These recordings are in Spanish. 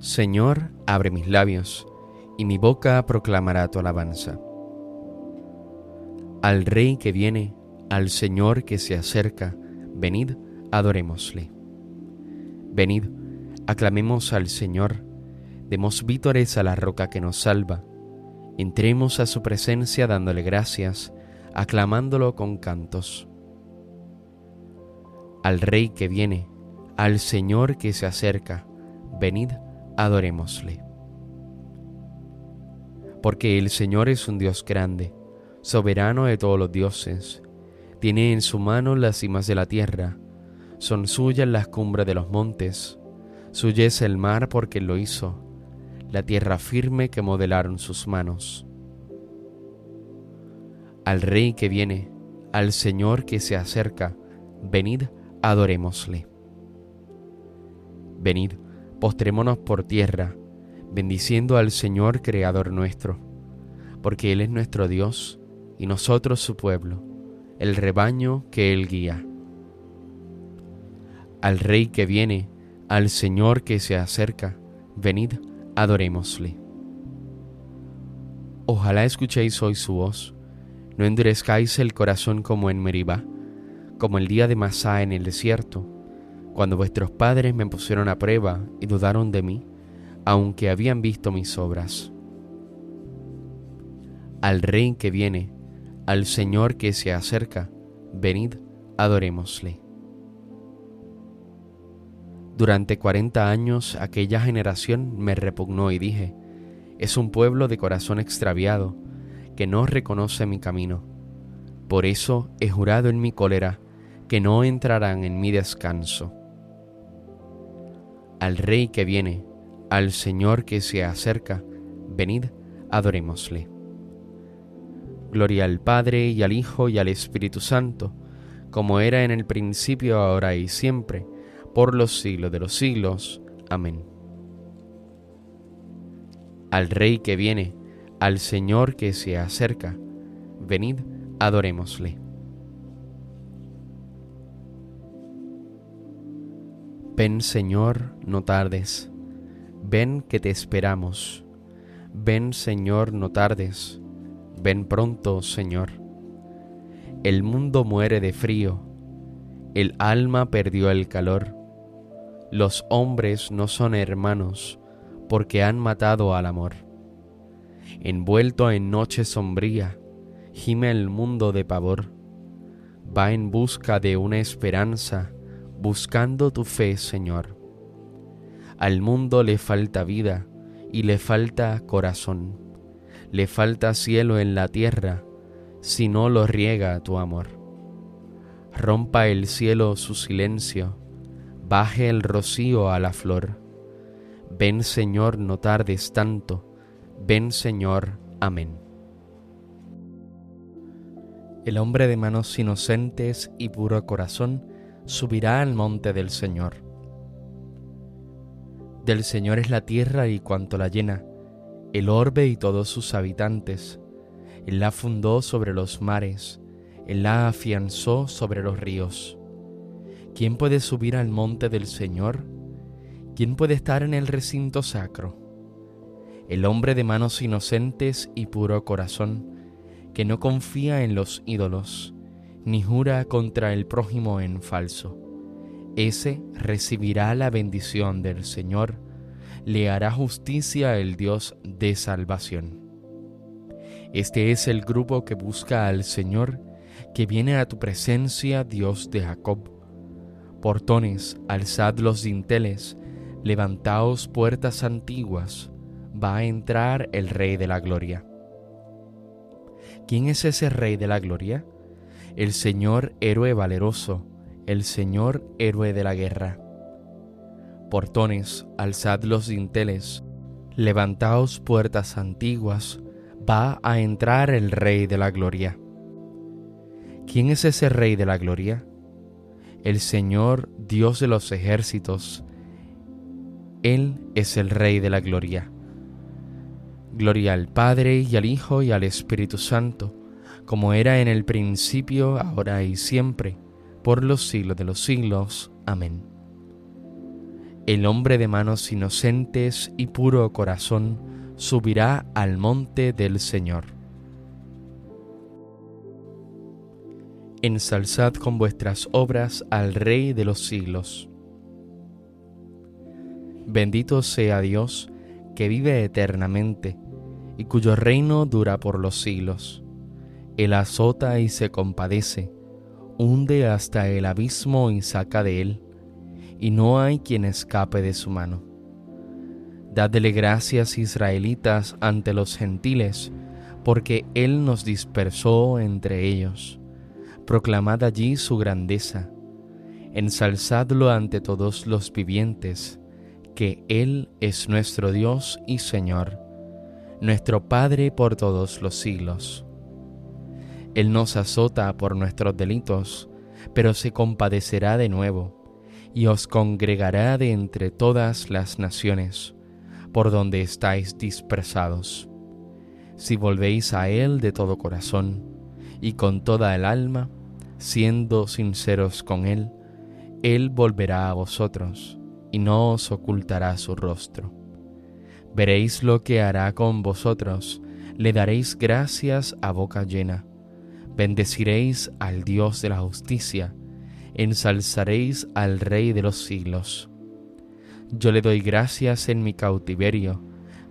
Señor, abre mis labios, y mi boca proclamará tu alabanza. Al Rey que viene, al Señor que se acerca, venid, adorémosle. Venid, aclamemos al Señor, demos vítores a la roca que nos salva, entremos a su presencia dándole gracias, aclamándolo con cantos. Al Rey que viene, al Señor que se acerca, venid, adorémosle. Porque el Señor es un Dios grande, soberano de todos los dioses, tiene en su mano las cimas de la tierra, son suyas las cumbres de los montes, suya el mar porque lo hizo, la tierra firme que modelaron sus manos. Al Rey que viene, al Señor que se acerca, venid, adorémosle. Venid, postrémonos por tierra, bendiciendo al Señor Creador nuestro, porque Él es nuestro Dios y nosotros su pueblo, el rebaño que Él guía. Al Rey que viene, al Señor que se acerca, venid, adorémosle. Ojalá escuchéis hoy su voz, no endurezcáis el corazón como en Meribá, como el día de Masá en el desierto, cuando vuestros padres me pusieron a prueba y dudaron de mí, aunque habían visto mis obras. Al Rey que viene, al Señor que se acerca, venid, adorémosle. Durante cuarenta años aquella generación me repugnó y dije, es un pueblo de corazón extraviado, que no reconoce mi camino. Por eso he jurado en mi cólera que no entrarán en mi descanso. Al Rey que viene, al Señor que se acerca, venid, adorémosle. Gloria al Padre y al Hijo y al Espíritu Santo, como era en el principio, ahora y siempre, por los siglos de los siglos. Amén. Al Rey que viene, al Señor que se acerca, venid, adorémosle. Ven Señor, no tardes, ven que te esperamos. Ven Señor, no tardes, ven pronto Señor. El mundo muere de frío, el alma perdió el calor. Los hombres no son hermanos porque han matado al amor. Envuelto en noche sombría, gime el mundo de pavor. Va en busca de una esperanza, buscando tu fe, Señor. Al mundo le falta vida y le falta corazón, le falta cielo en la tierra, si no lo riega tu amor. Rompa el cielo su silencio, baje el rocío a la flor. Ven Señor, no tardes tanto, ven Señor, amén. El hombre de manos inocentes y puro corazón subirá al monte del Señor. Del Señor es la tierra y cuanto la llena, el orbe y todos sus habitantes. Él la fundó sobre los mares, Él la afianzó sobre los ríos. ¿Quién puede subir al monte del Señor? ¿Quién puede estar en el recinto sacro? El hombre de manos inocentes y puro corazón, que no confía en los ídolos, ni jura contra el prójimo en falso. Ese recibirá la bendición del Señor, le hará justicia el Dios de salvación. Este es el grupo que busca al Señor, que viene a tu presencia, Dios de Jacob. Portones, alzad los dinteles, levantaos puertas antiguas, va a entrar el Rey de la Gloria. ¿Quién es ese Rey de la Gloria? El Señor héroe valeroso, el Señor héroe de la guerra. Portones, alzad los dinteles, levantaos puertas antiguas, va a entrar el Rey de la Gloria. ¿Quién es ese Rey de la Gloria? El Señor Dios de los ejércitos. Él es el Rey de la Gloria. Gloria al Padre y al Hijo y al Espíritu Santo, como era en el principio, ahora y siempre, por los siglos de los siglos. Amén. El hombre de manos inocentes y puro corazón subirá al monte del Señor. Ensalzad con vuestras obras al Rey de los siglos. Bendito sea Dios, que vive eternamente y cuyo reino dura por los siglos. Él azota y se compadece, hunde hasta el abismo y saca de él, y no hay quien escape de su mano. Dadle gracias israelitas ante los gentiles, porque Él nos dispersó entre ellos. Proclamad allí su grandeza, ensalzadlo ante todos los vivientes, que Él es nuestro Dios y Señor nuestro Padre por todos los siglos. Él nos azota por nuestros delitos, pero se compadecerá de nuevo, y os congregará de entre todas las naciones, por donde estáis dispersados. Si volvéis a Él de todo corazón, y con toda el alma, siendo sinceros con Él, Él volverá a vosotros, y no os ocultará su rostro Veréis lo que hará con vosotros, le daréis gracias a boca llena. Bendeciréis al Dios de la justicia, ensalzaréis al Rey de los siglos. Yo le doy gracias en mi cautiverio,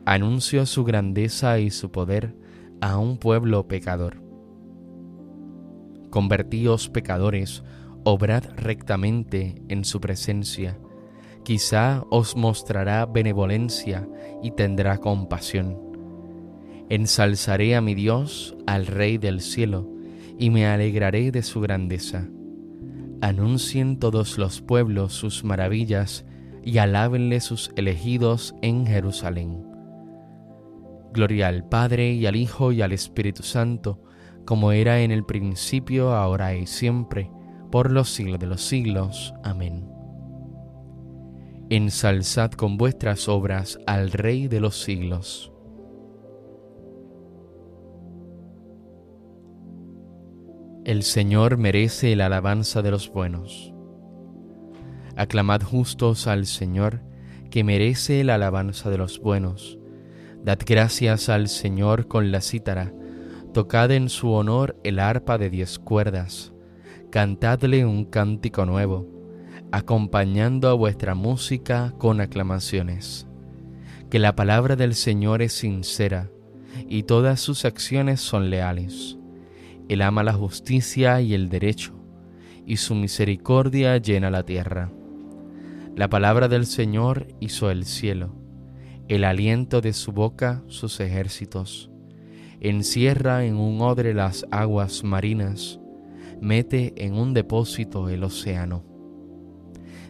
anuncio su grandeza y su poder a un pueblo pecador. Convertíos pecadores, obrad rectamente en su presencia quizá os mostrará benevolencia y tendrá compasión. Ensalzaré a mi Dios, al Rey del cielo, y me alegraré de su grandeza. Anuncien todos los pueblos sus maravillas, y alábenle sus elegidos en Jerusalén. Gloria al Padre y al Hijo y al Espíritu Santo, como era en el principio, ahora y siempre, por los siglos de los siglos. Amén ensalzad con vuestras obras al Rey de los siglos. El Señor merece la alabanza de los buenos. Aclamad justos al Señor, que merece la alabanza de los buenos. Dad gracias al Señor con la cítara, tocad en su honor el arpa de diez cuerdas, cantadle un cántico nuevo acompañando a vuestra música con aclamaciones. Que la palabra del Señor es sincera y todas sus acciones son leales. Él ama la justicia y el derecho, y su misericordia llena la tierra. La palabra del Señor hizo el cielo, el aliento de su boca sus ejércitos. Encierra en un odre las aguas marinas, mete en un depósito el océano.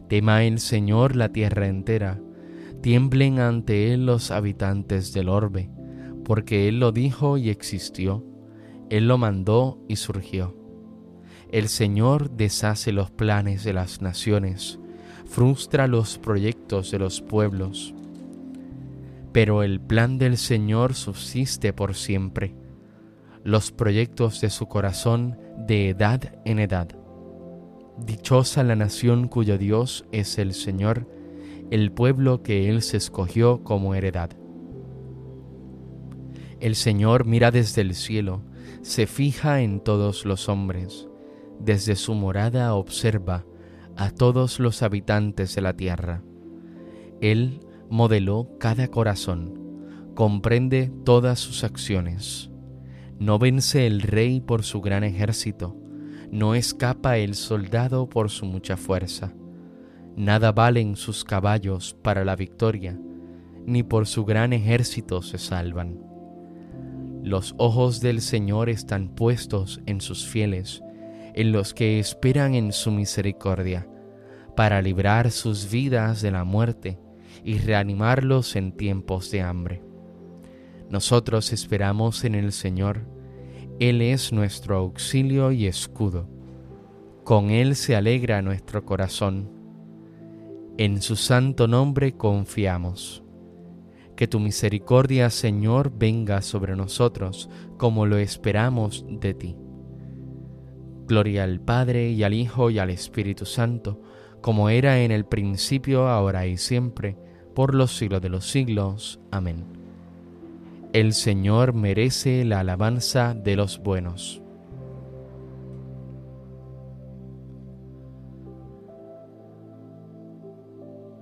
Tema el Señor la tierra entera, tiemblen ante Él los habitantes del orbe, porque Él lo dijo y existió, Él lo mandó y surgió. El Señor deshace los planes de las naciones, frustra los proyectos de los pueblos. Pero el plan del Señor subsiste por siempre, los proyectos de su corazón de edad en edad. Dichosa la nación cuyo Dios es el Señor, el pueblo que Él se escogió como heredad. El Señor mira desde el cielo se fija en todos los hombres, desde su morada observa a todos los habitantes de la tierra. Él modeló cada corazón, comprende todas sus acciones. No vence el rey por su gran ejército, no escapa el soldado por su mucha fuerza. Nada valen sus caballos para la victoria, ni por su gran ejército se salvan. Los ojos del Señor están puestos en sus fieles, en los que esperan en su misericordia, para librar sus vidas de la muerte y reanimarlos en tiempos de hambre. Nosotros esperamos en el Señor, Él es nuestro auxilio y escudo. Con Él se alegra nuestro corazón. En su santo nombre confiamos. Que tu misericordia, Señor, venga sobre nosotros como lo esperamos de ti. Gloria al Padre y al Hijo y al Espíritu Santo, como era en el principio, ahora y siempre, por los siglos de los siglos. Amén. El Señor merece la alabanza de los buenos.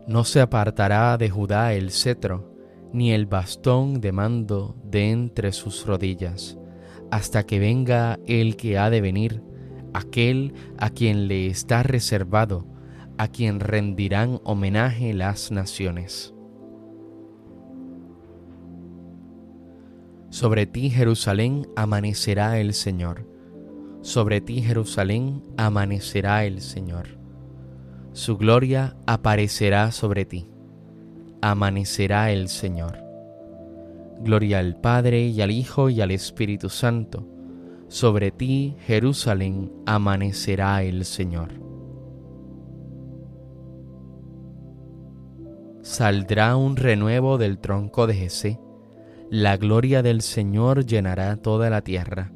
No se apartará de Judá el cetro, ni el bastón de mando de entre sus rodillas, hasta que venga el que ha de venir, aquel a quien le está reservado, a quien rendirán homenaje las naciones. Sobre ti, Jerusalén, amanecerá el Señor. Sobre ti, Jerusalén, amanecerá el Señor. Su gloria aparecerá sobre ti. Amanecerá el Señor. Gloria al Padre y al Hijo y al Espíritu Santo. Sobre ti, Jerusalén, amanecerá el Señor. Saldrá un renuevo del tronco de Jesé la gloria del Señor llenará toda la tierra,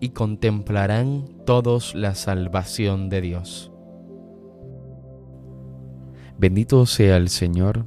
y contemplarán todos la salvación de Dios. Bendito sea el Señor,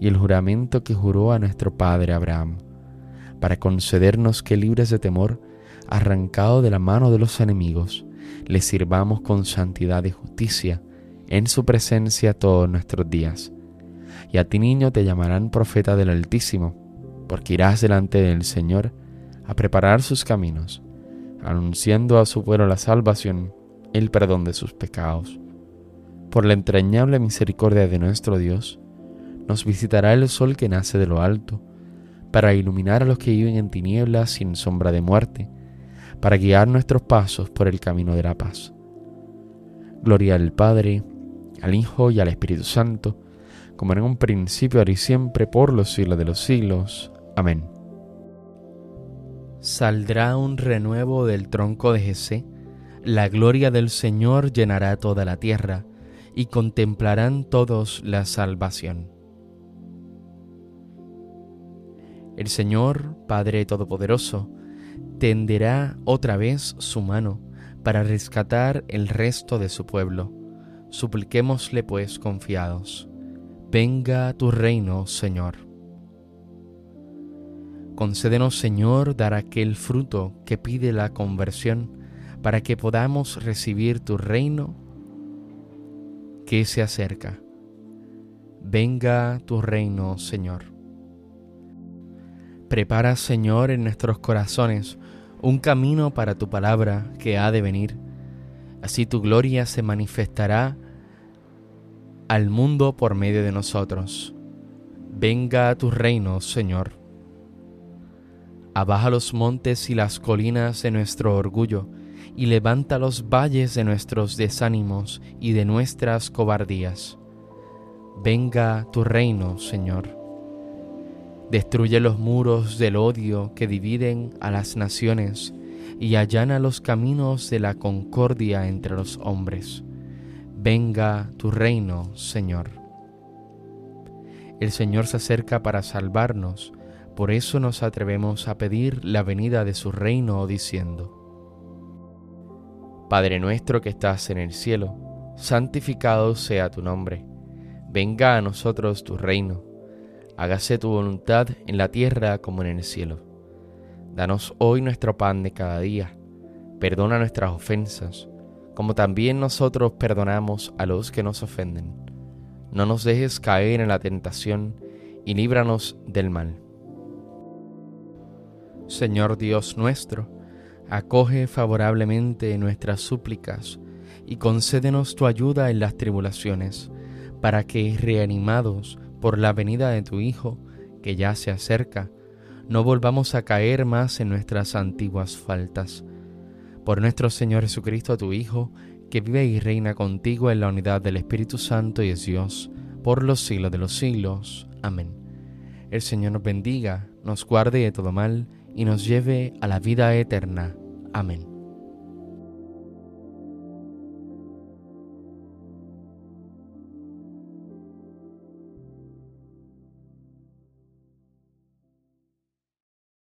y el juramento que juró a nuestro padre Abraham, para concedernos que libres de temor, arrancado de la mano de los enemigos, le sirvamos con santidad y justicia en su presencia todos nuestros días. Y a ti niño te llamarán profeta del Altísimo, porque irás delante del Señor a preparar sus caminos, anunciando a su pueblo la salvación, el perdón de sus pecados. Por la entrañable misericordia de nuestro Dios, nos visitará el sol que nace de lo alto, para iluminar a los que viven en tinieblas sin sombra de muerte, para guiar nuestros pasos por el camino de la paz. Gloria al Padre, al Hijo y al Espíritu Santo, como en un principio, ahora y siempre, por los siglos de los siglos. Amén. Saldrá un renuevo del tronco de Jesé, la gloria del Señor llenará toda la tierra, y contemplarán todos la salvación. El Señor, Padre Todopoderoso, tenderá otra vez su mano para rescatar el resto de su pueblo. Supliquémosle pues confiados. Venga tu reino, Señor. Concédenos, Señor, dar aquel fruto que pide la conversión, para que podamos recibir tu reino que se acerca. Venga tu reino, Señor. Prepara, Señor, en nuestros corazones un camino para tu palabra que ha de venir. Así tu gloria se manifestará al mundo por medio de nosotros. Venga tu reino, Señor. Abaja los montes y las colinas de nuestro orgullo, y levanta los valles de nuestros desánimos y de nuestras cobardías. Venga tu reino, Señor. Destruye los muros del odio que dividen a las naciones, y allana los caminos de la concordia entre los hombres. Venga tu reino, Señor. El Señor se acerca para salvarnos, por eso nos atrevemos a pedir la venida de su reino diciendo, Padre nuestro que estás en el cielo, santificado sea tu nombre, venga a nosotros tu reino, hágase tu voluntad en la tierra como en el cielo. Danos hoy nuestro pan de cada día, perdona nuestras ofensas, como también nosotros perdonamos a los que nos ofenden. No nos dejes caer en la tentación y líbranos del mal. Señor Dios nuestro, acoge favorablemente nuestras súplicas y concédenos tu ayuda en las tribulaciones, para que, reanimados por la venida de tu Hijo, que ya se acerca, no volvamos a caer más en nuestras antiguas faltas. Por nuestro Señor Jesucristo, tu Hijo, que vive y reina contigo en la unidad del Espíritu Santo y es Dios, por los siglos de los siglos. Amén. El Señor nos bendiga, nos guarde de todo mal, y nos lleve a la vida eterna. Amén.